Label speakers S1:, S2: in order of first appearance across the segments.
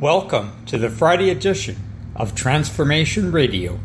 S1: Welcome to the Friday edition of Transformation Radio.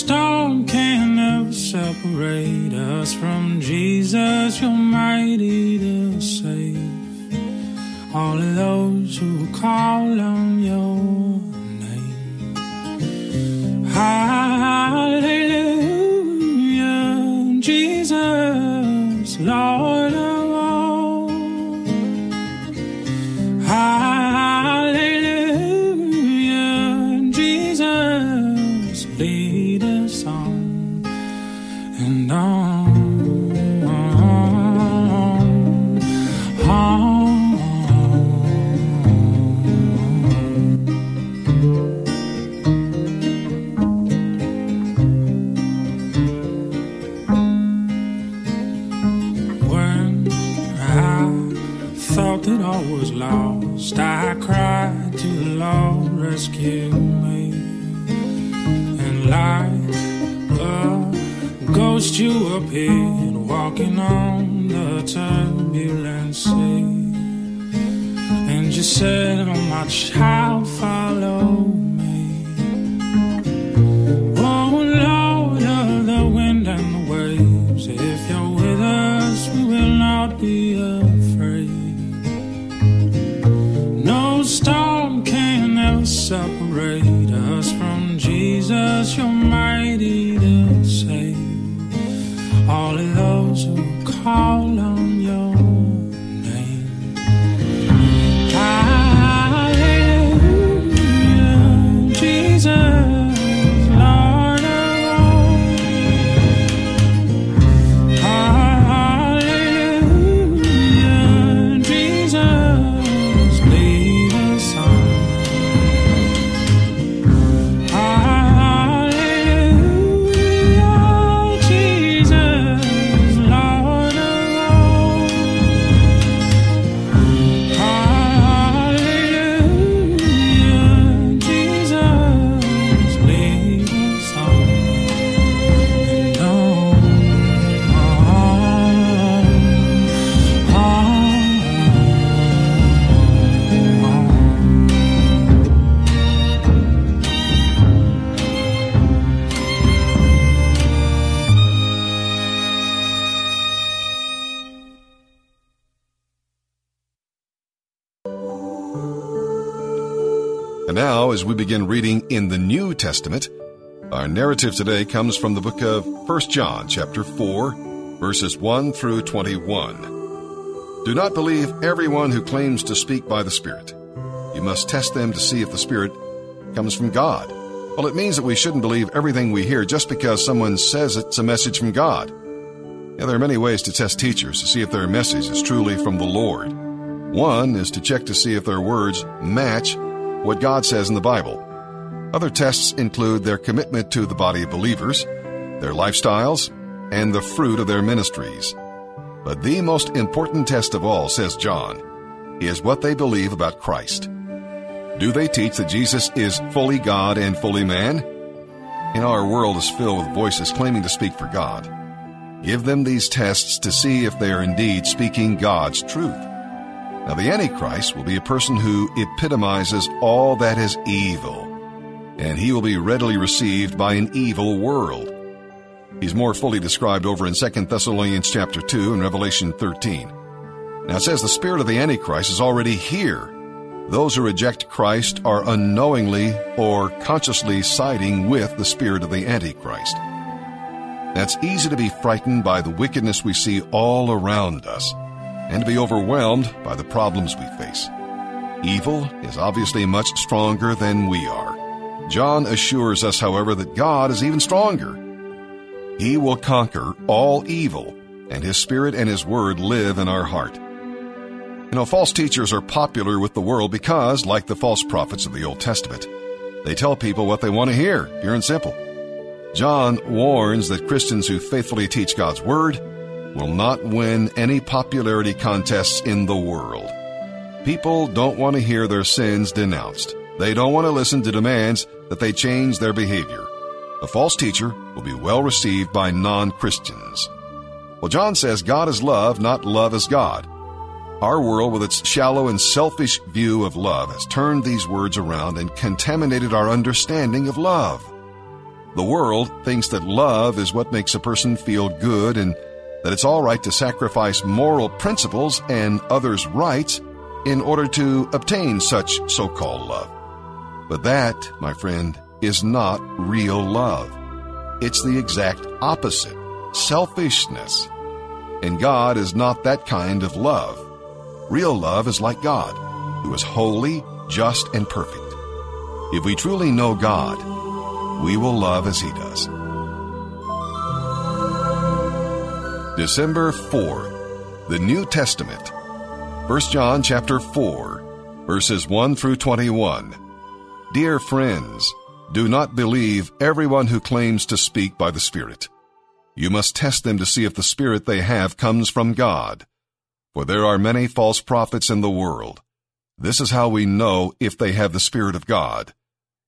S2: Storm can never separate us from Jesus, you're mighty to save. All of those who call on your name. Hallelujah, I cried to the Lord, rescue me. And like a ghost, you appeared, walking on the turbulent sea. And you said, Oh, my child, follow
S3: as we begin reading in the New Testament, our narrative today comes from the book of 1 John, chapter 4, verses 1 through 21. Do not believe everyone who claims to speak by the Spirit. You must test them to see if the Spirit comes from God. Well, it means that we shouldn't believe everything we hear just because someone says it's a message from God. Yeah, there are many ways to test teachers to see if their message is truly from the Lord. One is to check to see if their words match what God says in the Bible. Other tests include their commitment to the body of believers, their lifestyles, and the fruit of their ministries. But the most important test of all, says John, is what they believe about Christ. Do they teach that Jesus is fully God and fully man? In our world is filled with voices claiming to speak for God. Give them these tests to see if they are indeed speaking God's truth. Now, the Antichrist will be a person who epitomizes all that is evil, and he will be readily received by an evil world. He's more fully described over in 2 Thessalonians chapter 2 and Revelation 13. Now it says the spirit of the Antichrist is already here. Those who reject Christ are unknowingly or consciously siding with the spirit of the Antichrist. That's easy to be frightened by the wickedness we see all around us and be overwhelmed by the problems we face. Evil is obviously much stronger than we are. John assures us, however, that God is even stronger. He will conquer all evil, and His Spirit and His Word live in our heart. You know, false teachers are popular with the world because, like the false prophets of the Old Testament, they tell people what they want to hear, pure and simple. John warns that Christians who faithfully teach God's Word will not win any popularity contests in the world. People don't want to hear their sins denounced. They don't want to listen to demands that they change their behavior. A false teacher will be well received by non Christians. Well, John says God is love, not love is God. Our world, with its shallow and selfish view of love, has turned these words around and contaminated our understanding of love. The world thinks that love is what makes a person feel good and that it's all right to sacrifice moral principles and others' rights in order to obtain such so called love. But that, my friend, is not real love. It's the exact opposite selfishness. And God is not that kind of love. Real love is like God, who is holy, just, and perfect. If we truly know God, we will love as He does. December 4th, the New Testament. 1 John chapter 4, verses 1 through 21. Dear friends, do not believe everyone who claims to speak by the Spirit. You must test them to see if the Spirit they have comes from God. For there are many false prophets in the world. This is how we know if they have the Spirit of God.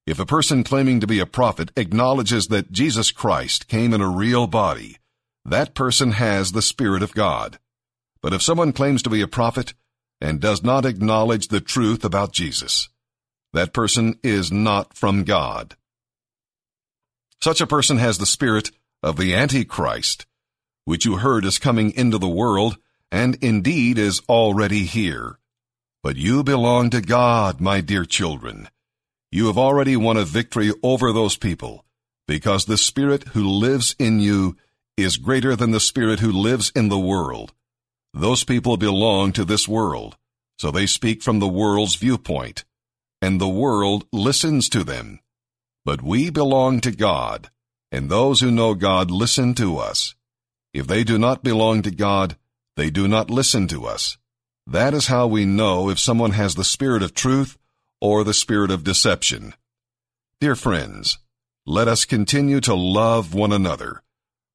S3: If a person claiming to be a prophet acknowledges that Jesus Christ came in a real body, that person has the Spirit of God. But if someone claims to be a prophet and does not acknowledge the truth about Jesus, that person is not from God. Such a person has the spirit of the Antichrist, which you heard is coming into the world and indeed is already here. But you belong to God, my dear children. You have already won a victory over those people because the Spirit who lives in you is greater than the spirit who lives in the world. Those people belong to this world, so they speak from the world's viewpoint, and the world listens to them. But we belong to God, and those who know God listen to us. If they do not belong to God, they do not listen to us. That is how we know if someone has the spirit of truth or the spirit of deception. Dear friends, let us continue to love one another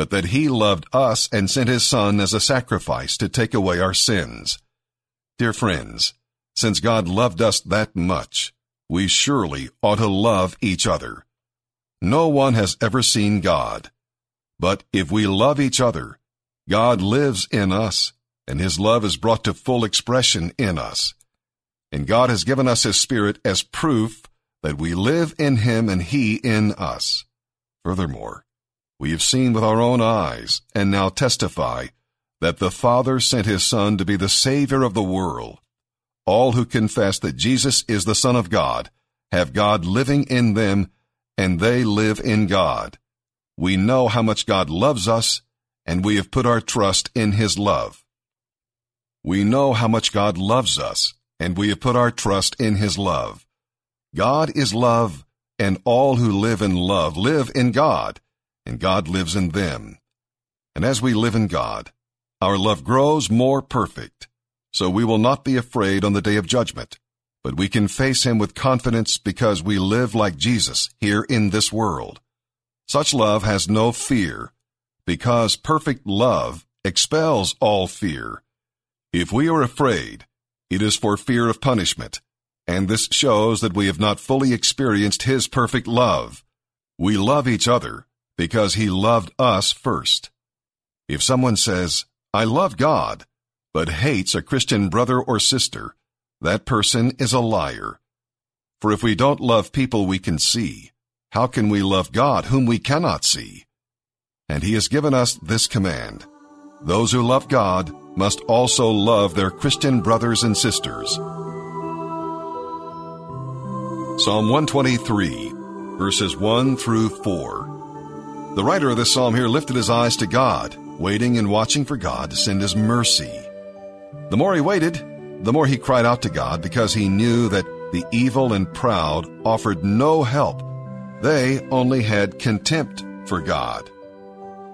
S3: but that he loved us and sent his Son as a sacrifice to take away our sins. Dear friends, since God loved us that much, we surely ought to love each other. No one has ever seen God. But if we love each other, God lives in us, and his love is brought to full expression in us. And God has given us his Spirit as proof that we live in him and he in us. Furthermore, we have seen with our own eyes and now testify that the Father sent his Son to be the Savior of the world. All who confess that Jesus is the Son of God have God living in them, and they live in God. We know how much God loves us, and we have put our trust in his love. We know how much God loves us, and we have put our trust in his love. God is love, and all who live in love live in God and God lives in them. And as we live in God, our love grows more perfect, so we will not be afraid on the day of judgment, but we can face Him with confidence because we live like Jesus here in this world. Such love has no fear, because perfect love expels all fear. If we are afraid, it is for fear of punishment, and this shows that we have not fully experienced His perfect love. We love each other because he loved us first. If someone says, I love God, but hates a Christian brother or sister, that person is a liar. For if we don't love people we can see, how can we love God whom we cannot see? And he has given us this command. Those who love God must also love their Christian brothers and sisters. Psalm 123, verses 1 through 4. The writer of this psalm here lifted his eyes to God, waiting and watching for God to send his mercy. The more he waited, the more he cried out to God because he knew that the evil and proud offered no help. They only had contempt for God.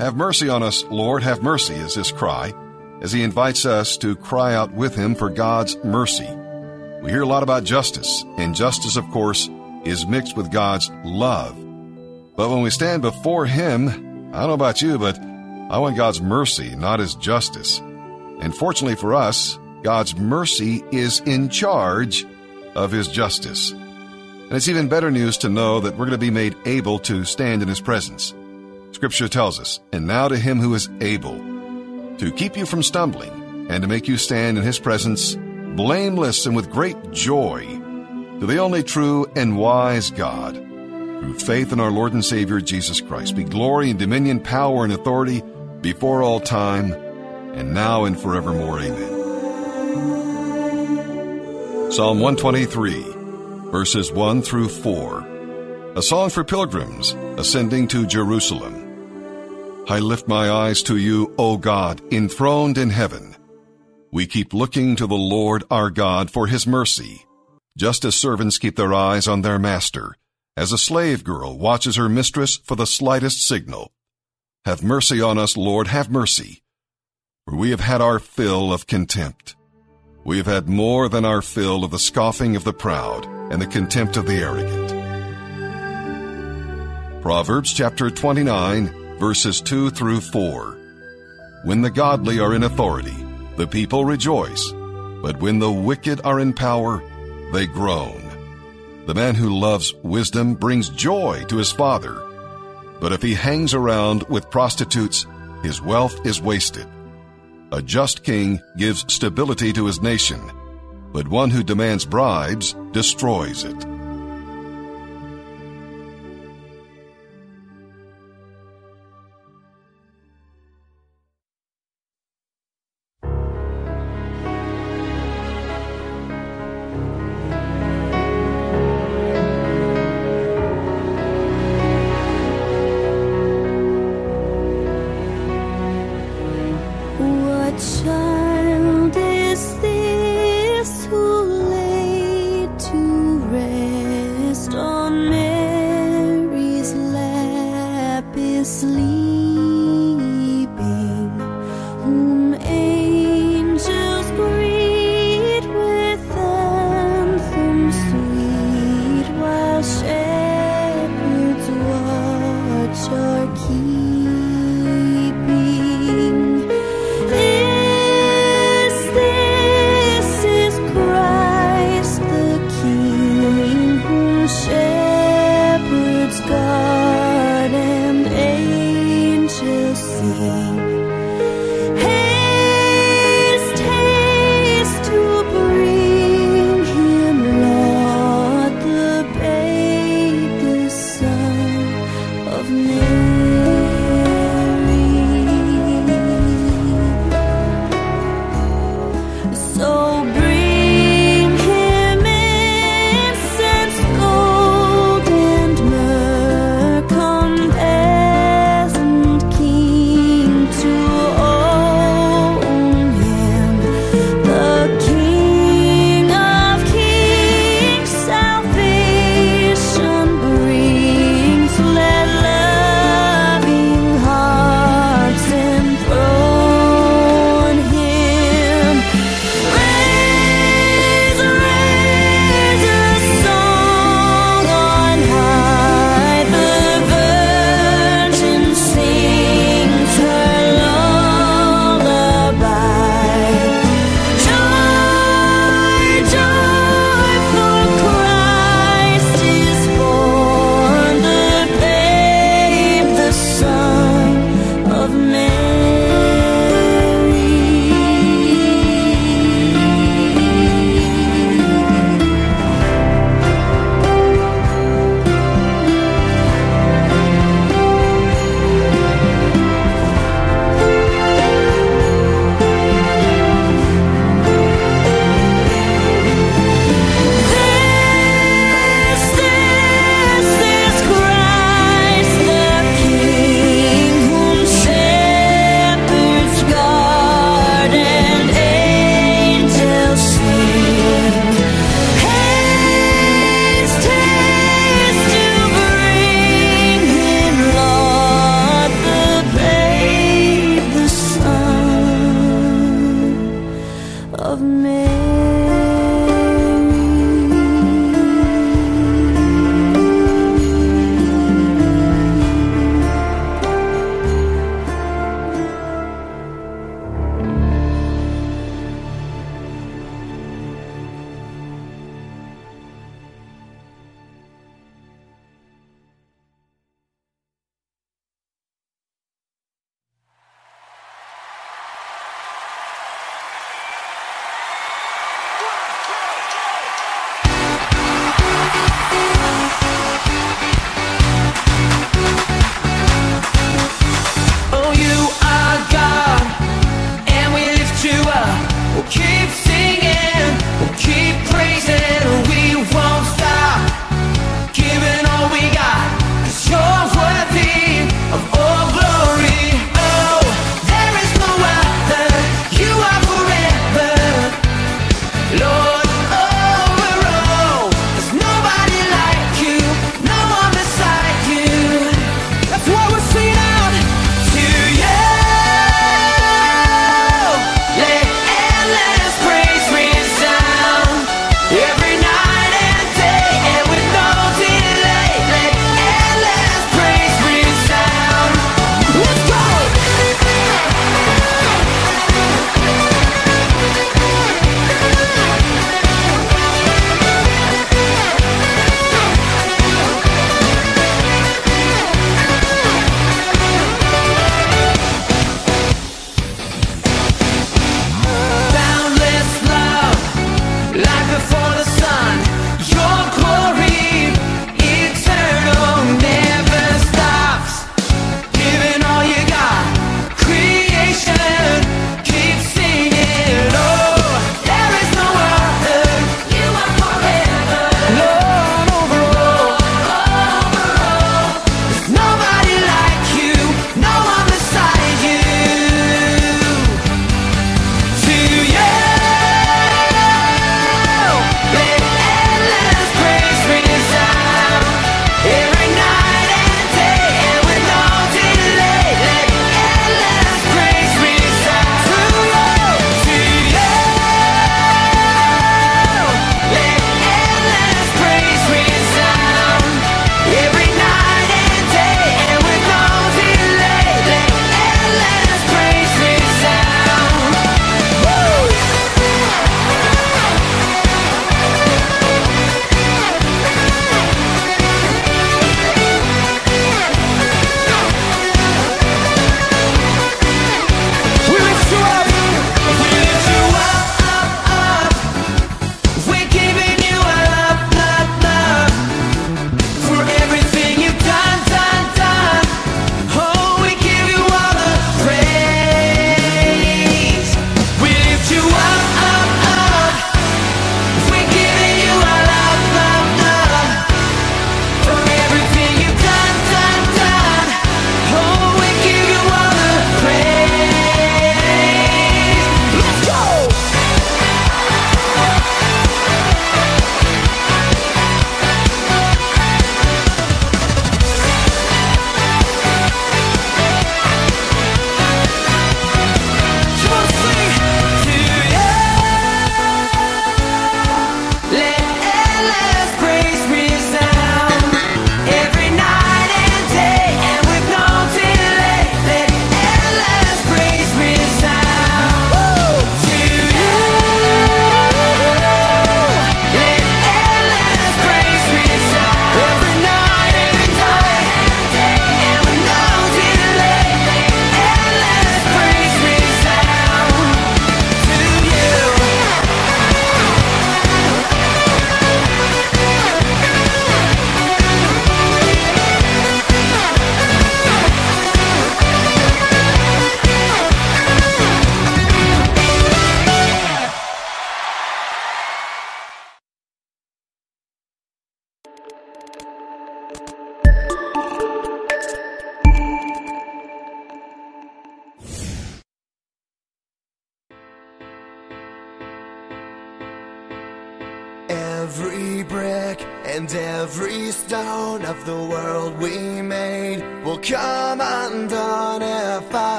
S3: Have mercy on us, Lord, have mercy, is his cry, as he invites us to cry out with him for God's mercy. We hear a lot about justice, and justice, of course, is mixed with God's love. But when we stand before him, I don't know about you, but I want God's mercy, not his justice. And fortunately for us, God's mercy is in charge of his justice. And it's even better news to know that we're going to be made able to stand in his presence. Scripture tells us, And now to him who is able to keep you from stumbling and to make you stand in his presence blameless and with great joy, to the only true and wise God, through faith in our Lord and Savior Jesus Christ, be glory and dominion, power and authority before all time, and now and forevermore. Amen. Psalm 123, verses 1 through 4. A song for pilgrims ascending to Jerusalem. I lift my eyes to you, O God, enthroned in heaven. We keep looking to the Lord our God for his mercy, just as servants keep their eyes on their master, as a slave girl watches her mistress for the slightest signal. Have mercy on us, Lord, have mercy, for we have had our fill of contempt. We have had more than our fill of the scoffing of the proud and the contempt of the arrogant. Proverbs chapter 29, verses 2 through 4. When the godly are in authority, the people rejoice, but when the wicked are in power, they groan. The man who loves wisdom brings joy to his father, but if he hangs around with prostitutes, his wealth is wasted. A just king gives stability to his nation, but one who demands bribes destroys it.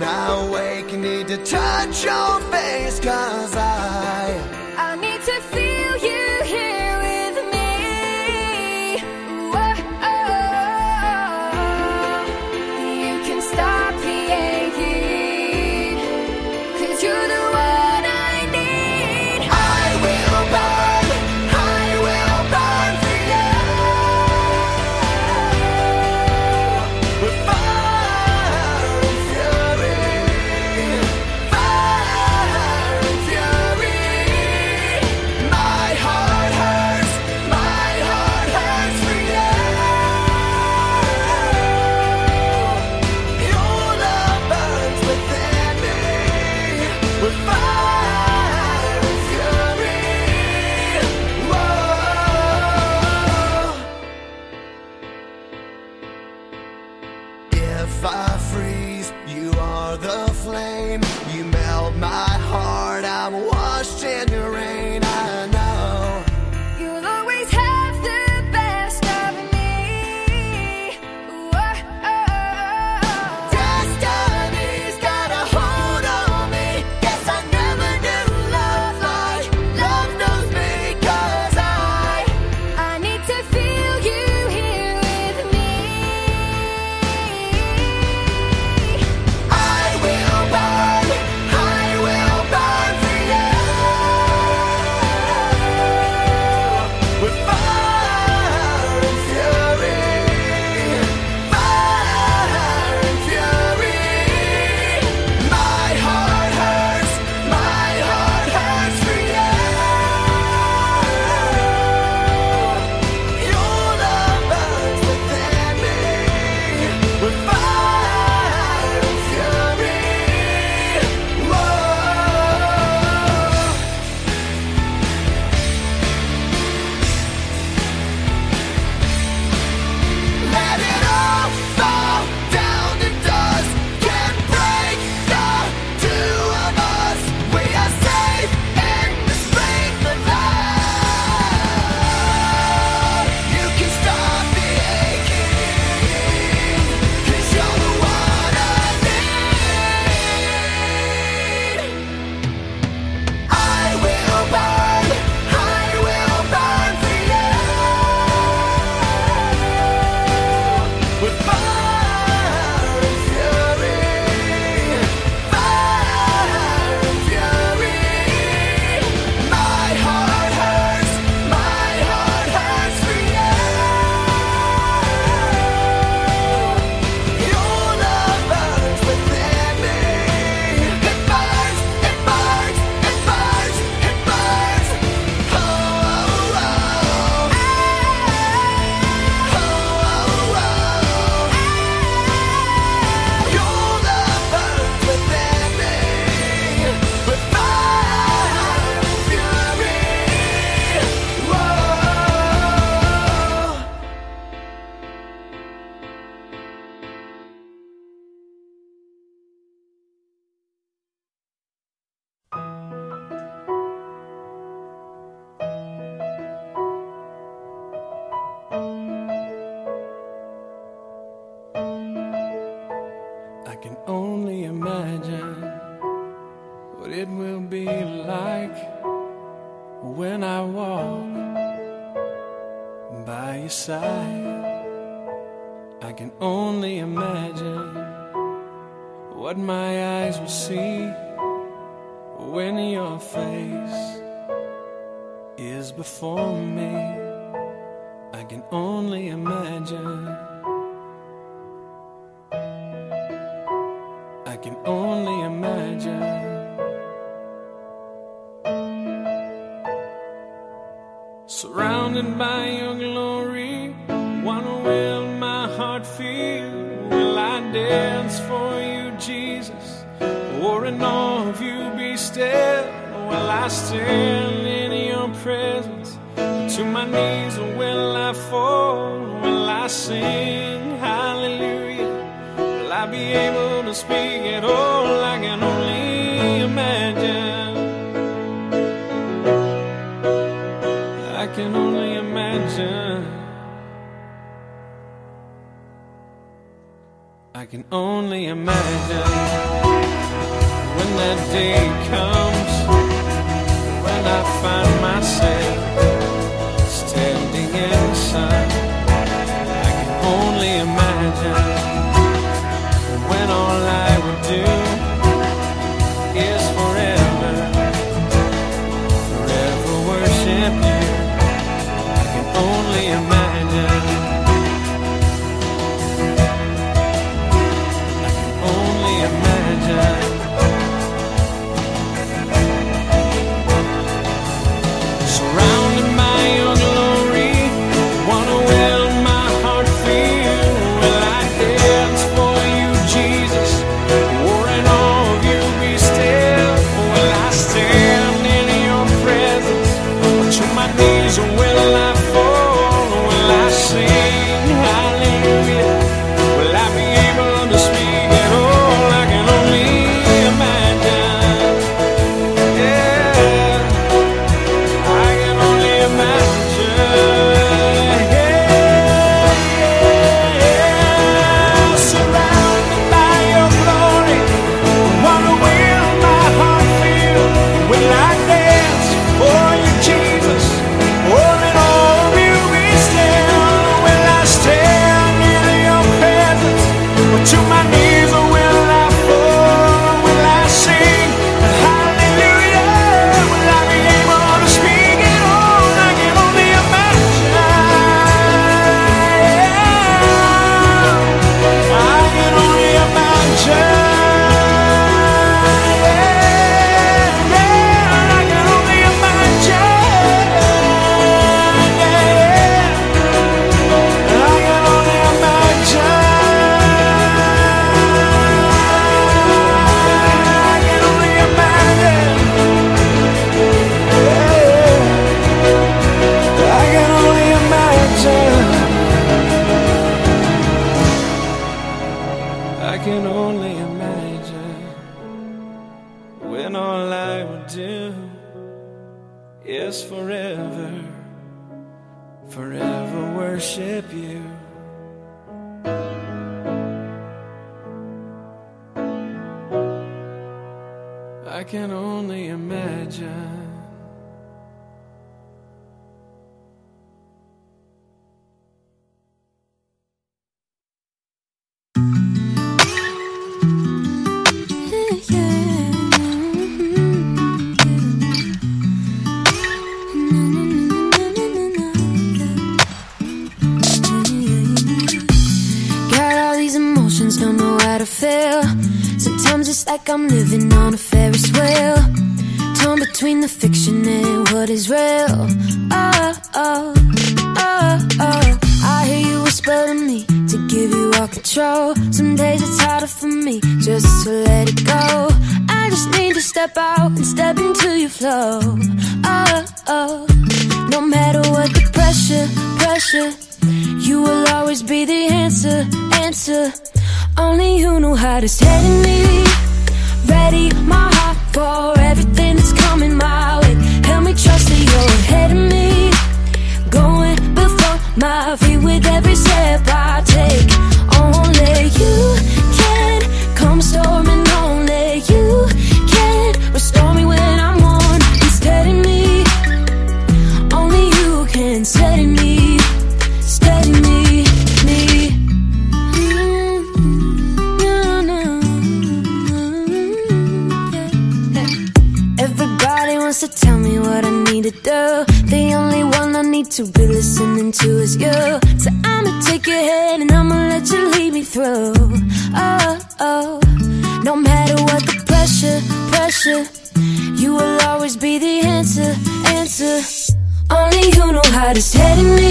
S4: When I wake, need to touch your face, cause I.
S5: the
S4: flame, you melt my
S2: what my eyes will see when your face is before me. I can only imagine. When that day comes when I find myself standing inside. I can only imagine feel.
S5: Sometimes it's like I'm living on a Ferris wheel. Torn between the fiction and what is real. Oh, oh, oh, oh. I hear you whisper to me to give you all control. Some days it's harder for me just to let it go. I just need to step out and step into your flow. Oh, oh. No matter what the pressure, pressure. You will always be the answer, answer. Only you know how to steady me. Ready, my heart for everything that's coming my way. Help me trust that you're ahead of me. Going before my feet with every step I take. To be listening to is you. So I'ma take your hand and I'ma let you lead me through. Oh, oh. No matter what the pressure, pressure, you will always be the answer, answer. Only you know how to steady me.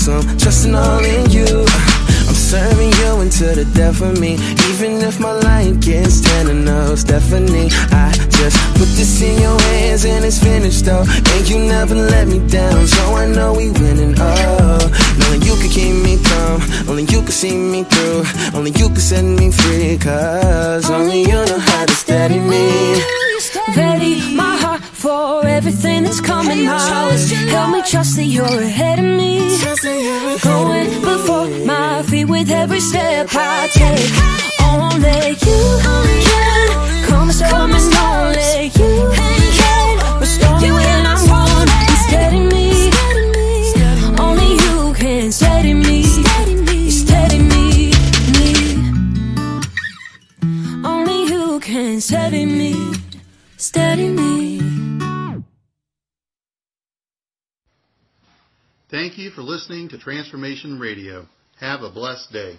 S6: So I'm trusting all in you. I'm serving you until the death of me. Even if my life gets ten and no Stephanie. I just put this in your hands and it's finished though. And you never let me down, so I know we winning. Oh, knowing you can keep me calm, only you can see me through, only you can set me free. Cause only you know how to steady me.
S5: Ready my heart for everything that's coming my way. Help me trust that you're ahead of me. Going before my feet with every step I take. Only you can come and come and only you
S7: Thank you for listening to Transformation Radio. Have a blessed day.